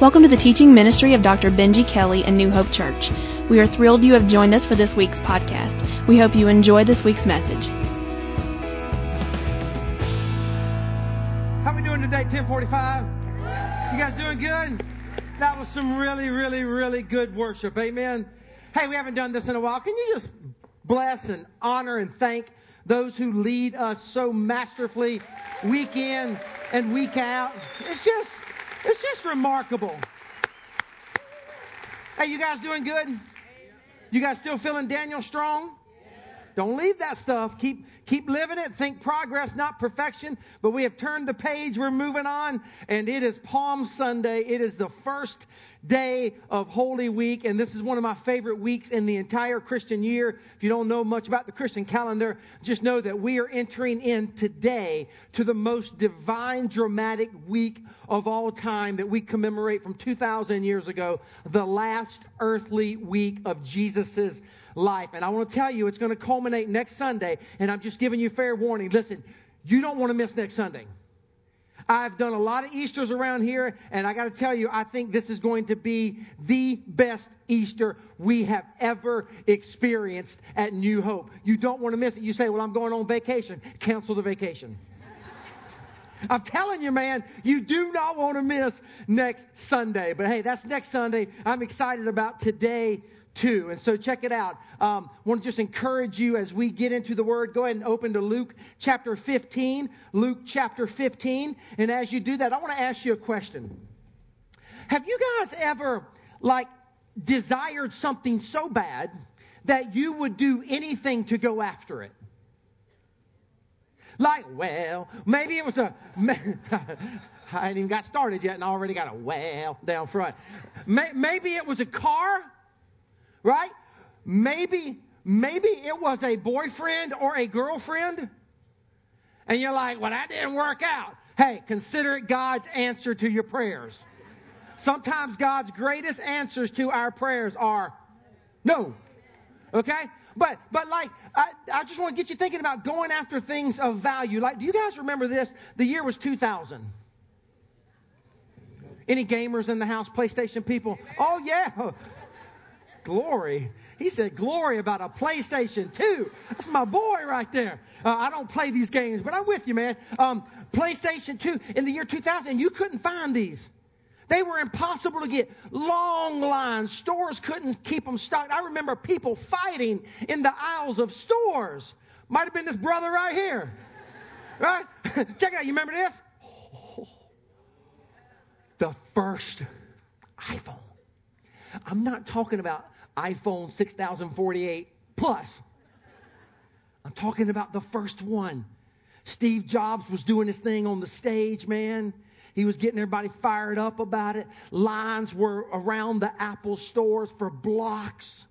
Welcome to the teaching ministry of Dr. Benji Kelly and New Hope Church. We are thrilled you have joined us for this week's podcast. We hope you enjoy this week's message. How are we doing today? 1045. You guys doing good? That was some really, really, really good worship. Amen. Hey, we haven't done this in a while. Can you just bless and honor and thank those who lead us so masterfully week in and week out? It's just, it's just remarkable. Hey, you guys doing good? You guys still feeling Daniel strong? Don't leave that stuff. Keep keep living it. Think progress, not perfection. But we have turned the page. We're moving on, and it is Palm Sunday. It is the first day of Holy Week, and this is one of my favorite weeks in the entire Christian year. If you don't know much about the Christian calendar, just know that we are entering in today to the most divine, dramatic week of all time that we commemorate from 2,000 years ago, the last earthly week of Jesus's life. And I want to tell you, it's going to culminate next Sunday, and I'm just giving you fair warning. Listen, you don't want to miss next Sunday. I've done a lot of Easters around here, and I got to tell you, I think this is going to be the best Easter we have ever experienced at New Hope. You don't want to miss it. You say, Well, I'm going on vacation. Cancel the vacation. I'm telling you, man, you do not want to miss next Sunday. But hey, that's next Sunday. I'm excited about today too. And so check it out. Um, want to just encourage you as we get into the Word. Go ahead and open to Luke chapter 15. Luke chapter 15. And as you do that, I want to ask you a question. Have you guys ever, like, desired something so bad that you would do anything to go after it? Like, well, maybe it was a. I ain't even got started yet and I already got a well down front. Maybe it was a car right? Maybe, maybe it was a boyfriend or a girlfriend. And you're like, well, that didn't work out. Hey, consider it God's answer to your prayers. Sometimes God's greatest answers to our prayers are no. Okay? But but like I, I just want to get you thinking about going after things of value. Like, do you guys remember this? The year was 2000. Any gamers in the house, PlayStation people? Oh yeah. Glory. He said glory about a PlayStation 2. That's my boy right there. Uh, I don't play these games, but I'm with you, man. Um, PlayStation 2 in the year 2000, you couldn't find these. They were impossible to get. Long lines. Stores couldn't keep them stocked. I remember people fighting in the aisles of stores. Might have been this brother right here. Right? Check it out. You remember this? Oh, the first iPhone. I'm not talking about iPhone 6048 Plus. I'm talking about the first one. Steve Jobs was doing his thing on the stage, man. He was getting everybody fired up about it. Lines were around the Apple stores for blocks.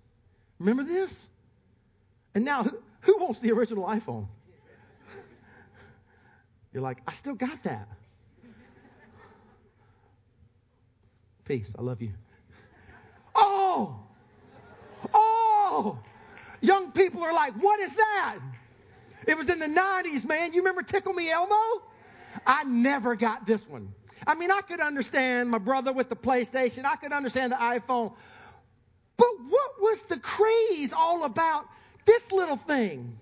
Remember this? And now, who, who wants the original iPhone? You're like, I still got that. Peace. I love you. Oh! Oh! Young people are like, what is that? It was in the 90s, man. You remember Tickle Me Elmo? I never got this one. I mean, I could understand my brother with the PlayStation. I could understand the iPhone. But what was the craze all about this little thing?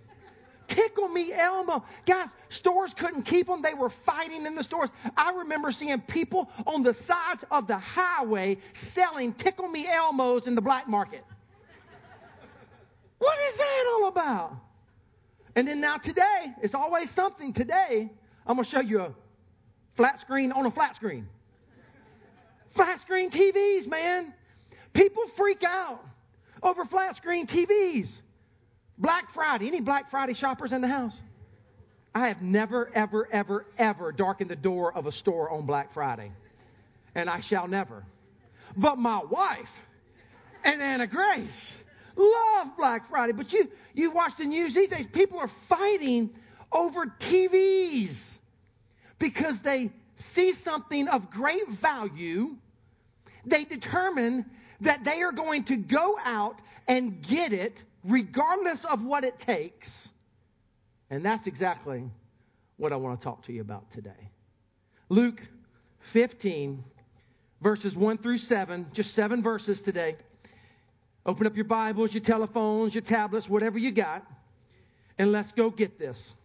Tickle Me Elmo. Guys, stores couldn't keep them. They were fighting in the stores. I remember seeing people on the sides of the highway selling Tickle Me Elmos in the black market. What is that all about? And then now today, it's always something. Today, I'm going to show you a flat screen on a flat screen. Flat screen TVs, man. People freak out over flat screen TVs. Black Friday. Any Black Friday shoppers in the house? I have never, ever, ever, ever darkened the door of a store on Black Friday. And I shall never. But my wife and Anna Grace love Black Friday. But you, you watch the news these days, people are fighting over TVs because they see something of great value. They determine that they are going to go out and get it regardless of what it takes. And that's exactly what I want to talk to you about today. Luke 15, verses 1 through 7, just seven verses today. Open up your Bibles, your telephones, your tablets, whatever you got, and let's go get this.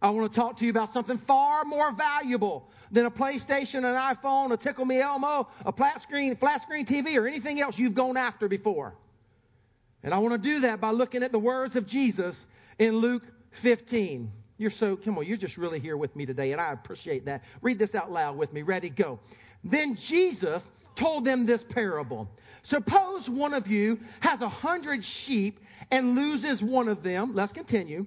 I want to talk to you about something far more valuable than a PlayStation, an iPhone, a Tickle Me Elmo, a flat screen, flat screen TV, or anything else you've gone after before. And I want to do that by looking at the words of Jesus in Luke 15. You're so, come on, you're just really here with me today, and I appreciate that. Read this out loud with me. Ready, go. Then Jesus told them this parable. Suppose one of you has a hundred sheep and loses one of them. Let's continue.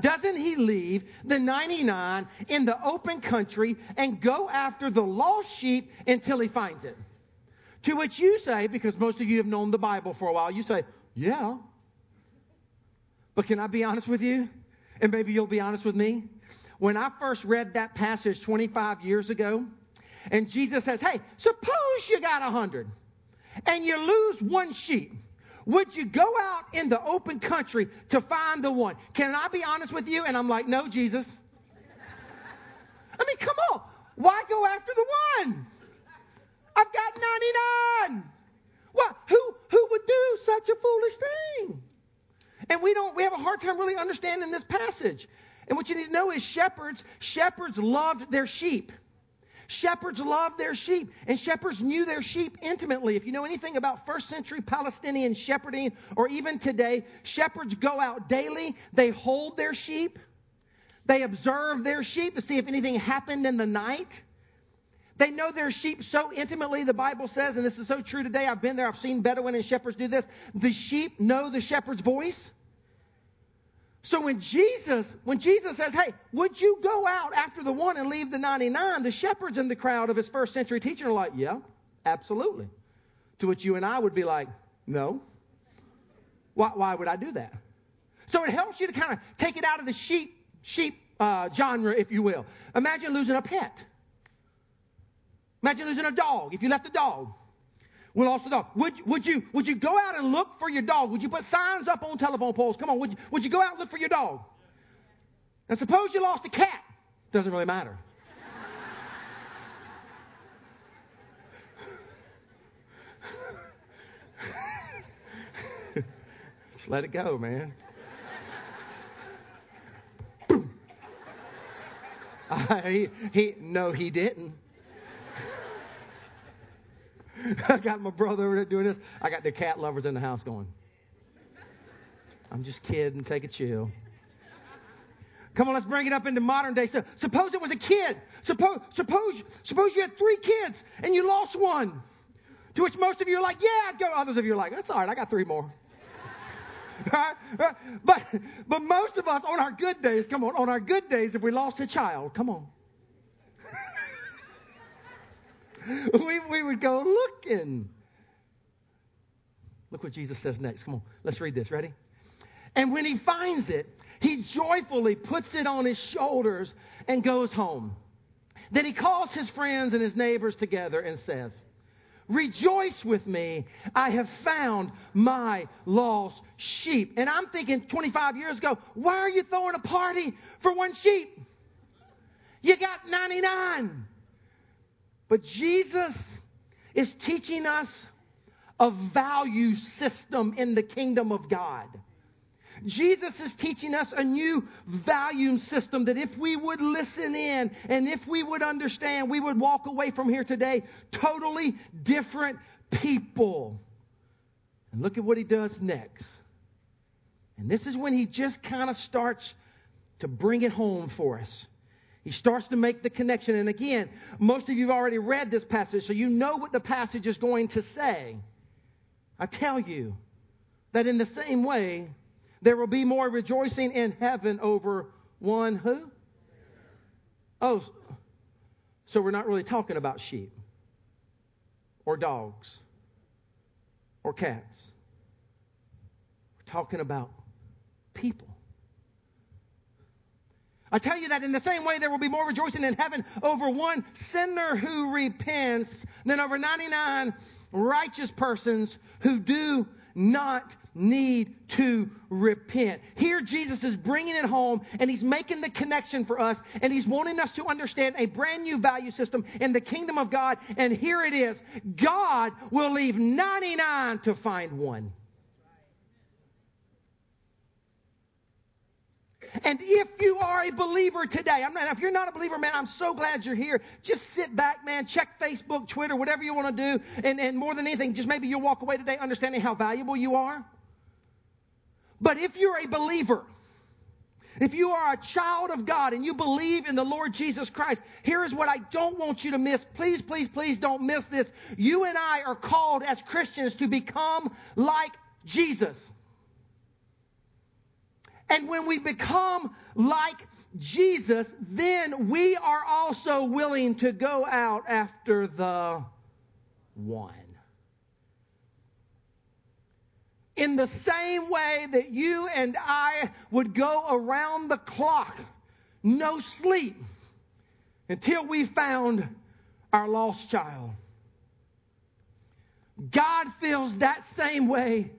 Doesn't he leave the 99 in the open country and go after the lost sheep until he finds it? To which you say, because most of you have known the Bible for a while, you say, yeah. But can I be honest with you? And maybe you'll be honest with me. When I first read that passage 25 years ago, and Jesus says, Hey, suppose you got a hundred and you lose one sheep. Would you go out in the open country to find the one? Can I be honest with you? And I'm like, No, Jesus. I mean, come on. Why go after the one? I've got 99. What? Who, who would do such a foolish thing? And we don't, we have a hard time really understanding this passage. And what you need to know is shepherds, shepherds loved their sheep. Shepherds loved their sheep, and shepherds knew their sheep intimately. If you know anything about first century Palestinian shepherding, or even today, shepherds go out daily, they hold their sheep, they observe their sheep to see if anything happened in the night. They know their sheep so intimately, the Bible says, and this is so true today. I've been there, I've seen Bedouin and shepherds do this. The sheep know the shepherd's voice. So when Jesus, when Jesus says, hey, would you go out after the one and leave the 99? The shepherds in the crowd of his first century teaching are like, yeah, absolutely. To which you and I would be like, no. Why, why would I do that? So it helps you to kind of take it out of the sheep, sheep uh, genre, if you will. Imagine losing a pet. Imagine losing a dog. If you left a dog, we lost a dog. Would, would, you, would you go out and look for your dog? Would you put signs up on telephone poles? Come on, would you, would you go out and look for your dog? And suppose you lost a cat. Doesn't really matter. Just let it go, man. he, no, he didn't. I got my brother over there doing this. I got the cat lovers in the house going. I'm just kidding. Take a chill. Come on, let's bring it up into modern day stuff. Suppose it was a kid. Suppose, suppose, suppose you had three kids and you lost one. To which most of you are like, yeah, I'd go. Others of you are like, that's all right. I got three more. right? But, but most of us on our good days, come on, on our good days, if we lost a child, come on. we, we would go looking. Look what Jesus says next. Come on, let's read this. Ready? And when he finds it, he joyfully puts it on his shoulders and goes home. Then he calls his friends and his neighbors together and says, Rejoice with me. I have found my lost sheep. And I'm thinking 25 years ago, why are you throwing a party for one sheep? You got 99. But Jesus is teaching us a value system in the kingdom of God. Jesus is teaching us a new value system that if we would listen in and if we would understand, we would walk away from here today totally different people. And look at what he does next. And this is when he just kind of starts to bring it home for us. He starts to make the connection. And again, most of you have already read this passage, so you know what the passage is going to say. I tell you that in the same way, there will be more rejoicing in heaven over one who? Oh, so we're not really talking about sheep or dogs or cats. We're talking about people. I tell you that in the same way there will be more rejoicing in heaven over one sinner who repents than over 99 righteous persons who do not need to repent. Here, Jesus is bringing it home and he's making the connection for us and he's wanting us to understand a brand new value system in the kingdom of God. And here it is God will leave 99 to find one. And if you are a believer today, I'm not, if you're not a believer, man, I'm so glad you're here. Just sit back, man, check Facebook, Twitter, whatever you want to do. And, and more than anything, just maybe you'll walk away today understanding how valuable you are. But if you're a believer, if you are a child of God and you believe in the Lord Jesus Christ, here is what I don't want you to miss. Please, please, please don't miss this. You and I are called as Christians to become like Jesus. And when we become like Jesus, then we are also willing to go out after the one. In the same way that you and I would go around the clock, no sleep, until we found our lost child. God feels that same way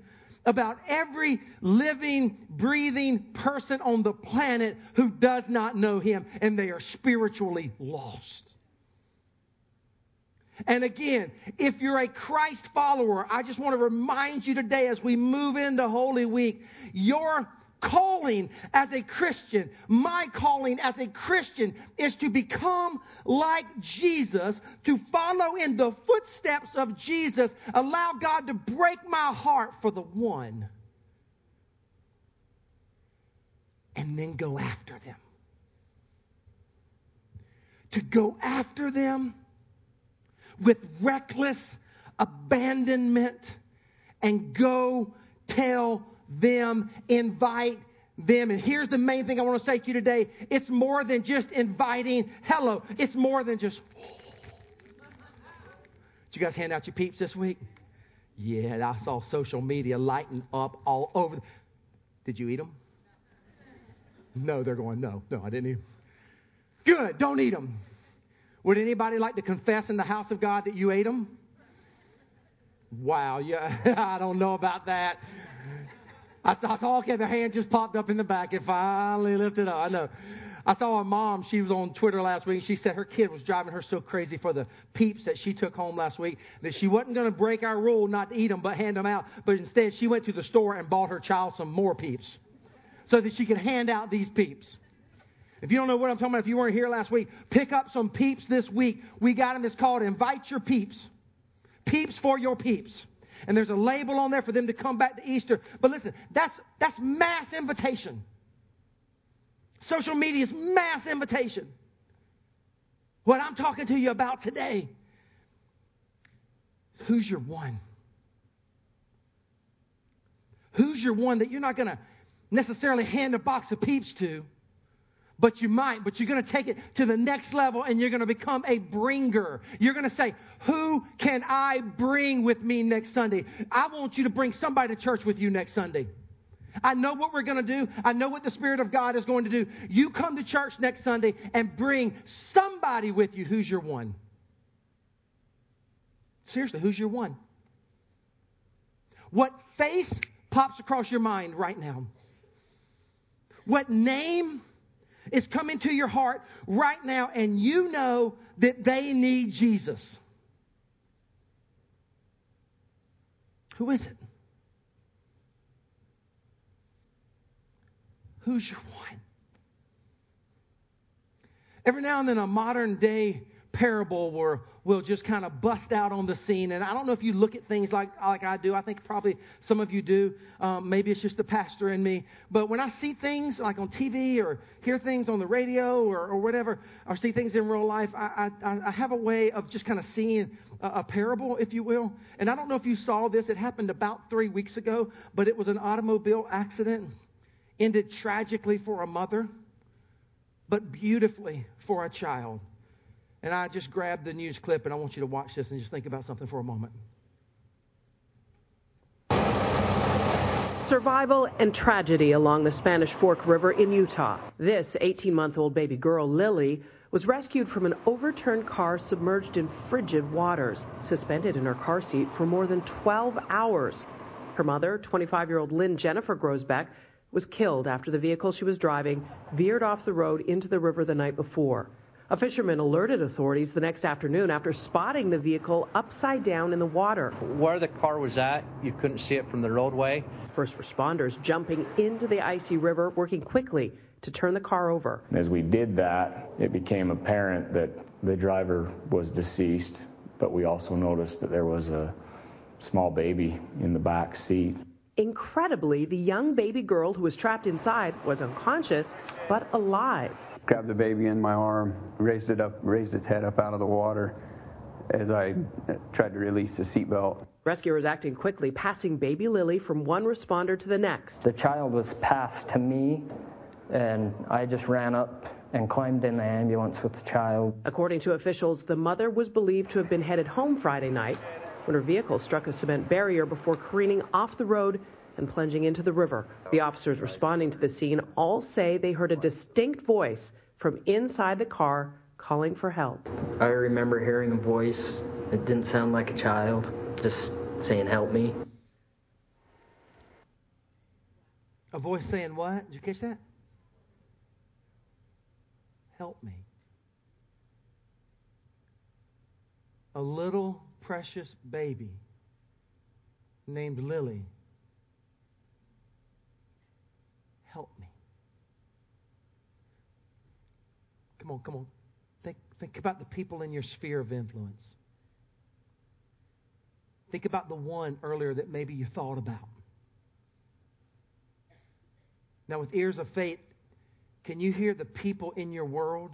about every living, breathing person on the planet who does not know Him and they are spiritually lost. And again, if you're a Christ follower, I just want to remind you today as we move into Holy Week, your calling as a Christian, my calling as a Christian is to become like Jesus, to follow in the footsteps of Jesus, allow God to break my heart for the one, and then go after them. To go after them with reckless abandonment and go tell them, invite them. And here's the main thing I want to say to you today it's more than just inviting hello, it's more than just. Did you guys hand out your peeps this week? Yeah, I saw social media lighting up all over. Did you eat them? No, they're going, no, no, I didn't eat them. Good, don't eat them. Would anybody like to confess in the house of God that you ate them? Wow, yeah, I don't know about that. I saw, I saw, okay, the hand just popped up in the back and finally lifted up. I know. I saw a mom, she was on Twitter last week. She said her kid was driving her so crazy for the peeps that she took home last week that she wasn't going to break our rule not to eat them but hand them out. But instead, she went to the store and bought her child some more peeps so that she could hand out these peeps. If you don't know what I'm talking about, if you weren't here last week, pick up some peeps this week. We got them. It's called Invite Your Peeps. Peeps for your peeps and there's a label on there for them to come back to Easter. But listen, that's, that's mass invitation. Social media is mass invitation. What I'm talking to you about today, who's your one? Who's your one that you're not going to necessarily hand a box of peeps to? But you might, but you're going to take it to the next level and you're going to become a bringer. You're going to say, Who can I bring with me next Sunday? I want you to bring somebody to church with you next Sunday. I know what we're going to do. I know what the Spirit of God is going to do. You come to church next Sunday and bring somebody with you. Who's your one? Seriously, who's your one? What face pops across your mind right now? What name is coming to your heart right now and you know that they need Jesus. Who is it? Who's your one? Every now and then, a modern day parable where we'll just kind of bust out on the scene. And I don't know if you look at things like, like I do. I think probably some of you do. Um, maybe it's just the pastor in me. But when I see things like on TV or hear things on the radio or, or whatever, or see things in real life, I, I, I have a way of just kind of seeing a, a parable, if you will. And I don't know if you saw this. It happened about three weeks ago, but it was an automobile accident. Ended tragically for a mother, but beautifully for a child. And I just grabbed the news clip and I want you to watch this and just think about something for a moment. Survival and tragedy along the Spanish Fork River in Utah. This 18 month old baby girl, Lily, was rescued from an overturned car submerged in frigid waters, suspended in her car seat for more than 12 hours. Her mother, 25 year old Lynn Jennifer Groesbeck, was killed after the vehicle she was driving veered off the road into the river the night before. A fisherman alerted authorities the next afternoon after spotting the vehicle upside down in the water. Where the car was at, you couldn't see it from the roadway. First responders jumping into the icy river, working quickly to turn the car over. As we did that, it became apparent that the driver was deceased, but we also noticed that there was a small baby in the back seat. Incredibly, the young baby girl who was trapped inside was unconscious but alive grabbed the baby in my arm, raised it up, raised its head up out of the water as I tried to release the seatbelt. Rescuers acting quickly, passing baby Lily from one responder to the next. The child was passed to me, and I just ran up and climbed in the ambulance with the child. According to officials, the mother was believed to have been headed home Friday night when her vehicle struck a cement barrier before careening off the road and plunging into the river. The officers responding to the scene all say they heard a distinct voice from inside the car calling for help. I remember hearing a voice. It didn't sound like a child, just saying, Help me. A voice saying, What? Did you catch that? Help me. A little precious baby named Lily help me. Come on, come on. Think, think about the people in your sphere of influence. Think about the one earlier that maybe you thought about. Now, with ears of faith, can you hear the people in your world?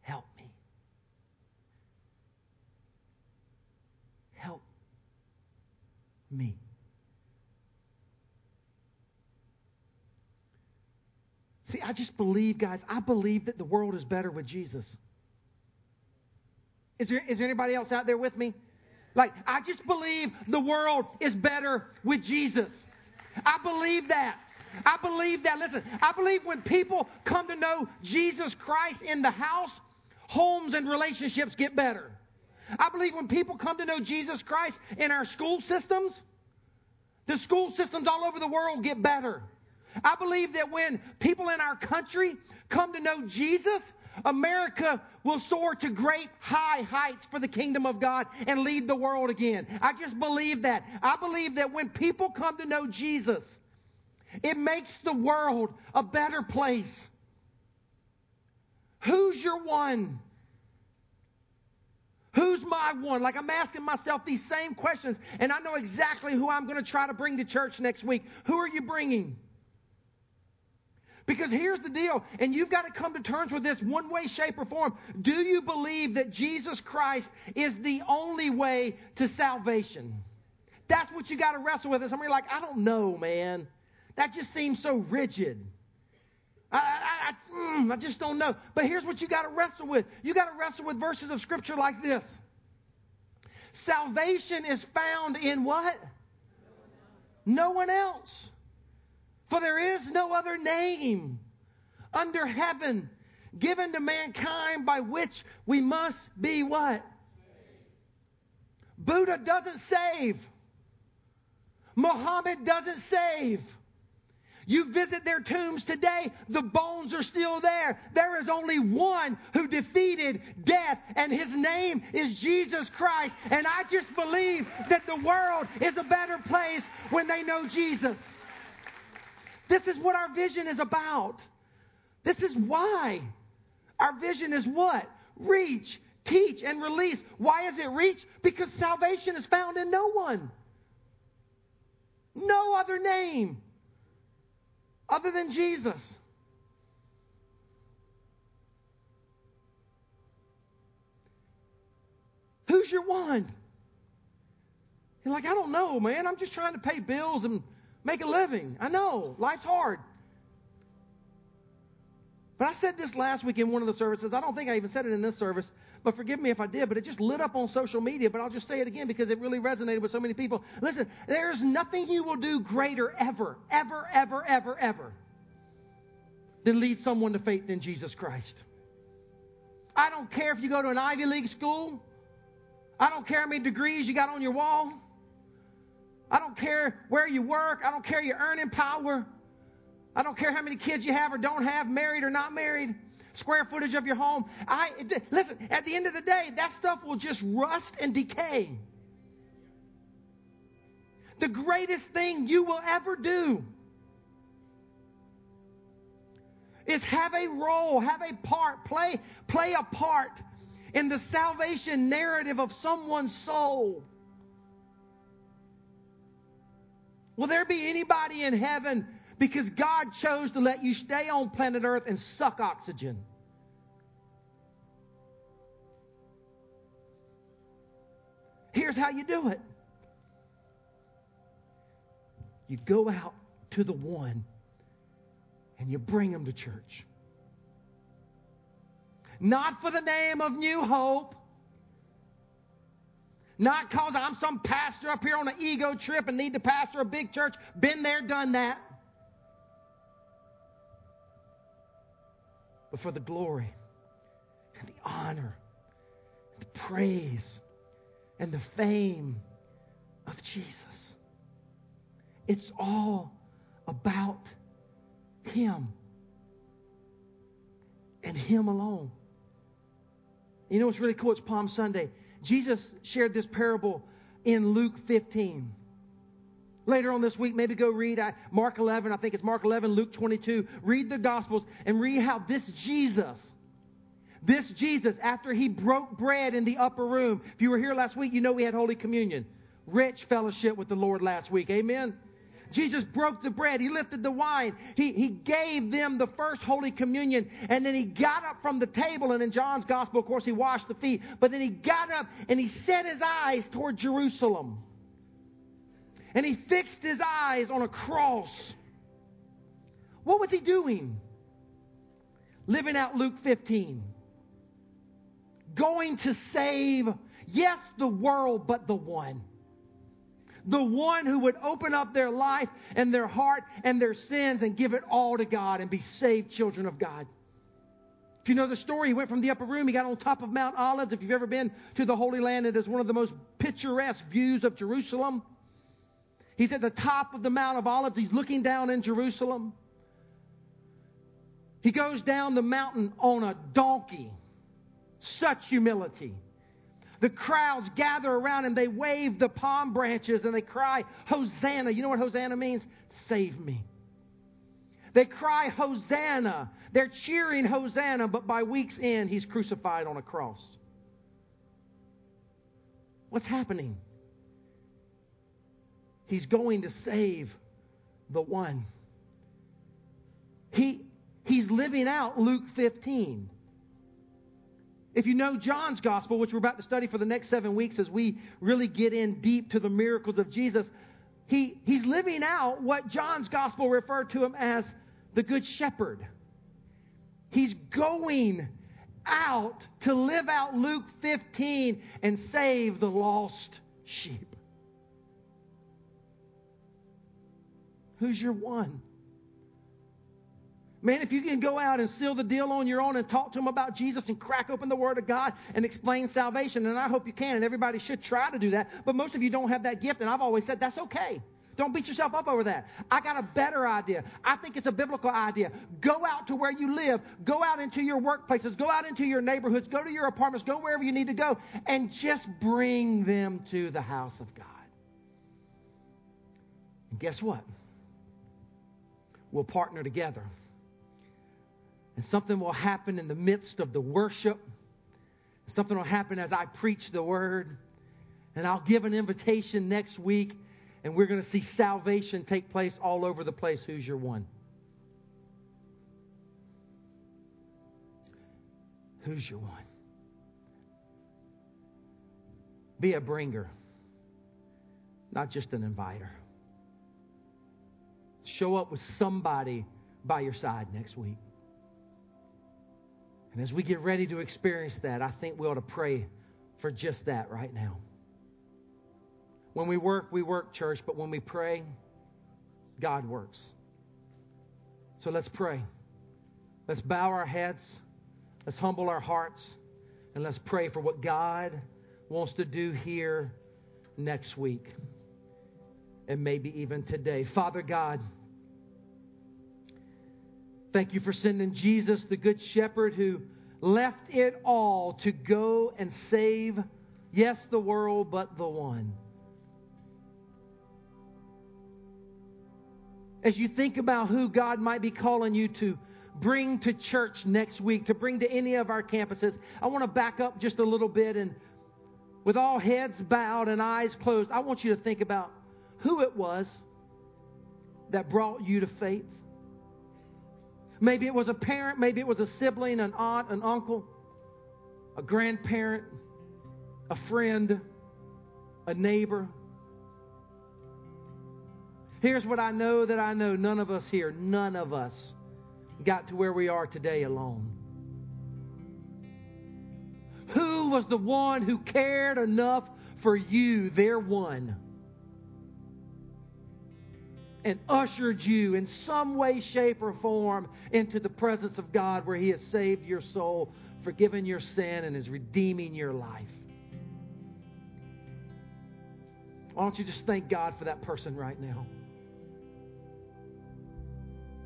Help me. Help me. See, I just believe, guys, I believe that the world is better with Jesus. Is there, is there anybody else out there with me? Like, I just believe the world is better with Jesus. I believe that. I believe that. Listen, I believe when people come to know Jesus Christ in the house, homes and relationships get better. I believe when people come to know Jesus Christ in our school systems, the school systems all over the world get better. I believe that when people in our country come to know Jesus, America will soar to great high heights for the kingdom of God and lead the world again. I just believe that. I believe that when people come to know Jesus, it makes the world a better place. Who's your one? Who's my one? Like I'm asking myself these same questions, and I know exactly who I'm going to try to bring to church next week. Who are you bringing? Because here's the deal, and you've got to come to terms with this one way, shape, or form. Do you believe that Jesus Christ is the only way to salvation? That's what you got to wrestle with. And somebody like, I don't know, man. That just seems so rigid. I, I, I, mm, I just don't know. But here's what you got to wrestle with. You got to wrestle with verses of Scripture like this. Salvation is found in what? No one else. For there is no other name under heaven given to mankind by which we must be what? Buddha doesn't save. Muhammad doesn't save. You visit their tombs today, the bones are still there. There is only one who defeated death, and his name is Jesus Christ. And I just believe that the world is a better place when they know Jesus. This is what our vision is about. This is why. Our vision is what? Reach, teach, and release. Why is it reach? Because salvation is found in no one. No other name other than Jesus. Who's your one? You're like, I don't know, man. I'm just trying to pay bills and make a living. I know, life's hard. But I said this last week in one of the services. I don't think I even said it in this service, but forgive me if I did. But it just lit up on social media. But I'll just say it again because it really resonated with so many people. Listen, there's nothing you will do greater ever, ever, ever, ever, ever than lead someone to faith in Jesus Christ. I don't care if you go to an Ivy League school. I don't care how many degrees you got on your wall. I don't care where you work. I don't care your earning power. I don't care how many kids you have or don't have, married or not married, square footage of your home. I listen, at the end of the day, that stuff will just rust and decay. The greatest thing you will ever do is have a role, have a part, play, play a part in the salvation narrative of someone's soul. Will there be anybody in heaven because God chose to let you stay on planet Earth and suck oxygen? Here's how you do it you go out to the one and you bring them to church. Not for the name of New Hope. Not because I'm some pastor up here on an ego trip and need to pastor a big church. Been there, done that. But for the glory and the honor, and the praise, and the fame of Jesus. It's all about Him and Him alone. You know what's really cool? It's Palm Sunday. Jesus shared this parable in Luke 15. Later on this week, maybe go read uh, Mark 11. I think it's Mark 11, Luke 22. Read the Gospels and read how this Jesus, this Jesus, after he broke bread in the upper room. If you were here last week, you know we had Holy Communion. Rich fellowship with the Lord last week. Amen. Jesus broke the bread. He lifted the wine. He, he gave them the first Holy Communion. And then he got up from the table. And in John's Gospel, of course, he washed the feet. But then he got up and he set his eyes toward Jerusalem. And he fixed his eyes on a cross. What was he doing? Living out Luke 15. Going to save, yes, the world, but the one the one who would open up their life and their heart and their sins and give it all to God and be saved children of God. If you know the story, he went from the upper room, he got on top of Mount Olives. If you've ever been to the Holy Land, it is one of the most picturesque views of Jerusalem. He's at the top of the Mount of Olives, he's looking down in Jerusalem. He goes down the mountain on a donkey. Such humility. The crowds gather around him. They wave the palm branches and they cry, Hosanna. You know what Hosanna means? Save me. They cry, Hosanna. They're cheering Hosanna, but by week's end, he's crucified on a cross. What's happening? He's going to save the one. He, he's living out Luke 15. If you know John's gospel, which we're about to study for the next seven weeks as we really get in deep to the miracles of Jesus, he, he's living out what John's gospel referred to him as the good shepherd. He's going out to live out Luke 15 and save the lost sheep. Who's your one? Man, if you can go out and seal the deal on your own and talk to them about Jesus and crack open the Word of God and explain salvation, and I hope you can, and everybody should try to do that, but most of you don't have that gift, and I've always said that's okay. Don't beat yourself up over that. I got a better idea. I think it's a biblical idea. Go out to where you live. Go out into your workplaces. Go out into your neighborhoods. Go to your apartments. Go wherever you need to go. And just bring them to the house of God. And guess what? We'll partner together and something will happen in the midst of the worship. Something will happen as I preach the word. And I'll give an invitation next week, and we're going to see salvation take place all over the place. Who's your one? Who's your one? Be a bringer, not just an inviter. Show up with somebody by your side next week. And as we get ready to experience that, I think we ought to pray for just that right now. When we work, we work, church, but when we pray, God works. So let's pray. Let's bow our heads, let's humble our hearts, and let's pray for what God wants to do here next week. and maybe even today. Father God, thank you for sending Jesus, the Good Shepherd, who left it all to go and save, yes, the world, but the one. As you think about who God might be calling you to bring to church next week, to bring to any of our campuses, I want to back up just a little bit and with all heads bowed and eyes closed, I want you to think about who it was that brought you to faith. Maybe it was a parent, maybe it was a sibling, an aunt, an uncle, a grandparent, a friend, a neighbor. Here's what I know that I know none of us here, none of us got to where we are today alone. Who was the one who cared enough for you, their one? And ushered you in some way, shape, or form into the presence of God where He has saved your soul, forgiven your sin, and is redeeming your life. Why don't you just thank God for that person right now?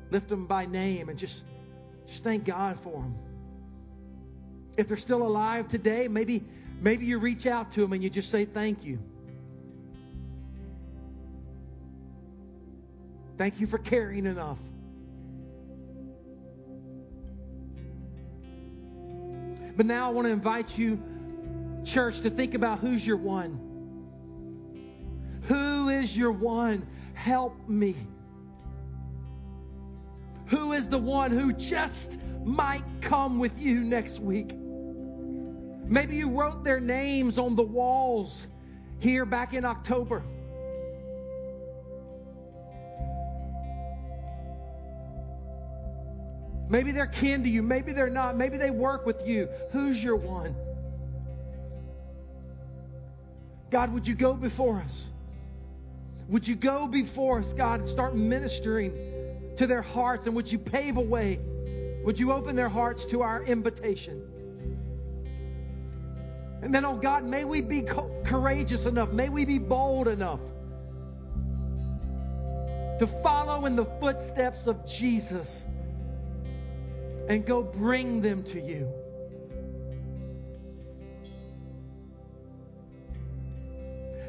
Lift them by name and just, just thank God for them. If they're still alive today, maybe, maybe you reach out to them and you just say thank you. Thank you for caring enough. But now I want to invite you, church, to think about who's your one. Who is your one? Help me. Who is the one who just might come with you next week? Maybe you wrote their names on the walls here back in October. Maybe they're kin to you. Maybe they're not. Maybe they work with you. Who's your one? God, would you go before us? Would you go before us, God, and start ministering to their hearts? And would you pave a way? Would you open their hearts to our invitation? And then, oh God, may we be courageous enough, may we be bold enough to follow in the footsteps of Jesus and go bring them to you.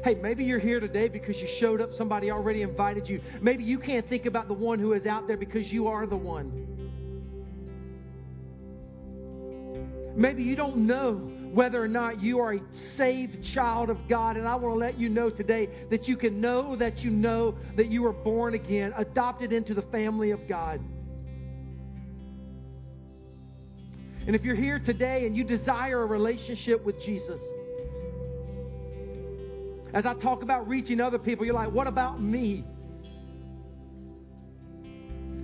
Hey, maybe you're here today because you showed up, somebody already invited you. Maybe you can't think about the one who is out there because you are the one. Maybe you don't know whether or not you are a saved child of God. And I want to let you know today that you can know that you know that you are born again, adopted into the family of God. And if you're here today and you desire a relationship with Jesus, as I talk about reaching other people, you're like, what about me?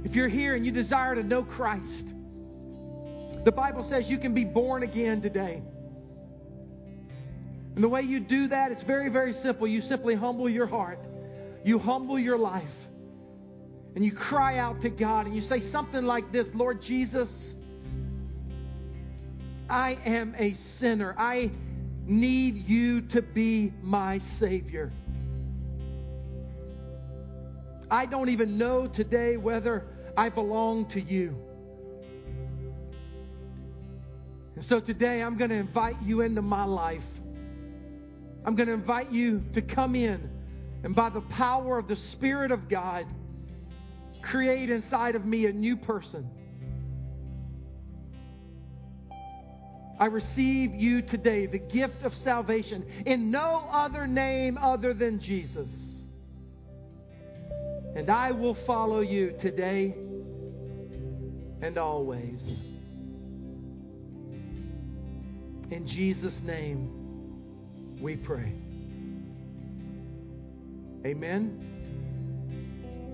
If you're here and you desire to know Christ, the Bible says you can be born again today. And the way you do that, it's very, very simple. You simply humble your heart, you humble your life, and you cry out to God and you say something like this Lord Jesus, I am a sinner. I need you to be my Savior. I don't even know today whether I belong to you. And so today I'm going to invite you into my life. I'm going to invite you to come in and by the power of the Spirit of God, create inside of me a new person. I receive you today, the gift of salvation, in no other name other than Jesus. And I will follow you today and always. In Jesus' name, we pray. Amen.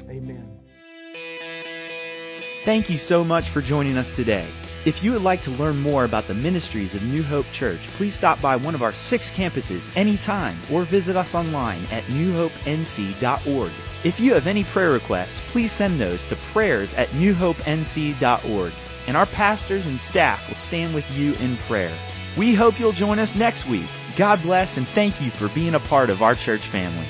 Amen. Thank you so much for joining us today. If you would like to learn more about the ministries of New Hope Church, please stop by one of our six campuses anytime or visit us online at newhopenc.org. If you have any prayer requests, please send those to prayers at newhopenc.org, and our pastors and staff will stand with you in prayer. We hope you'll join us next week. God bless and thank you for being a part of our church family.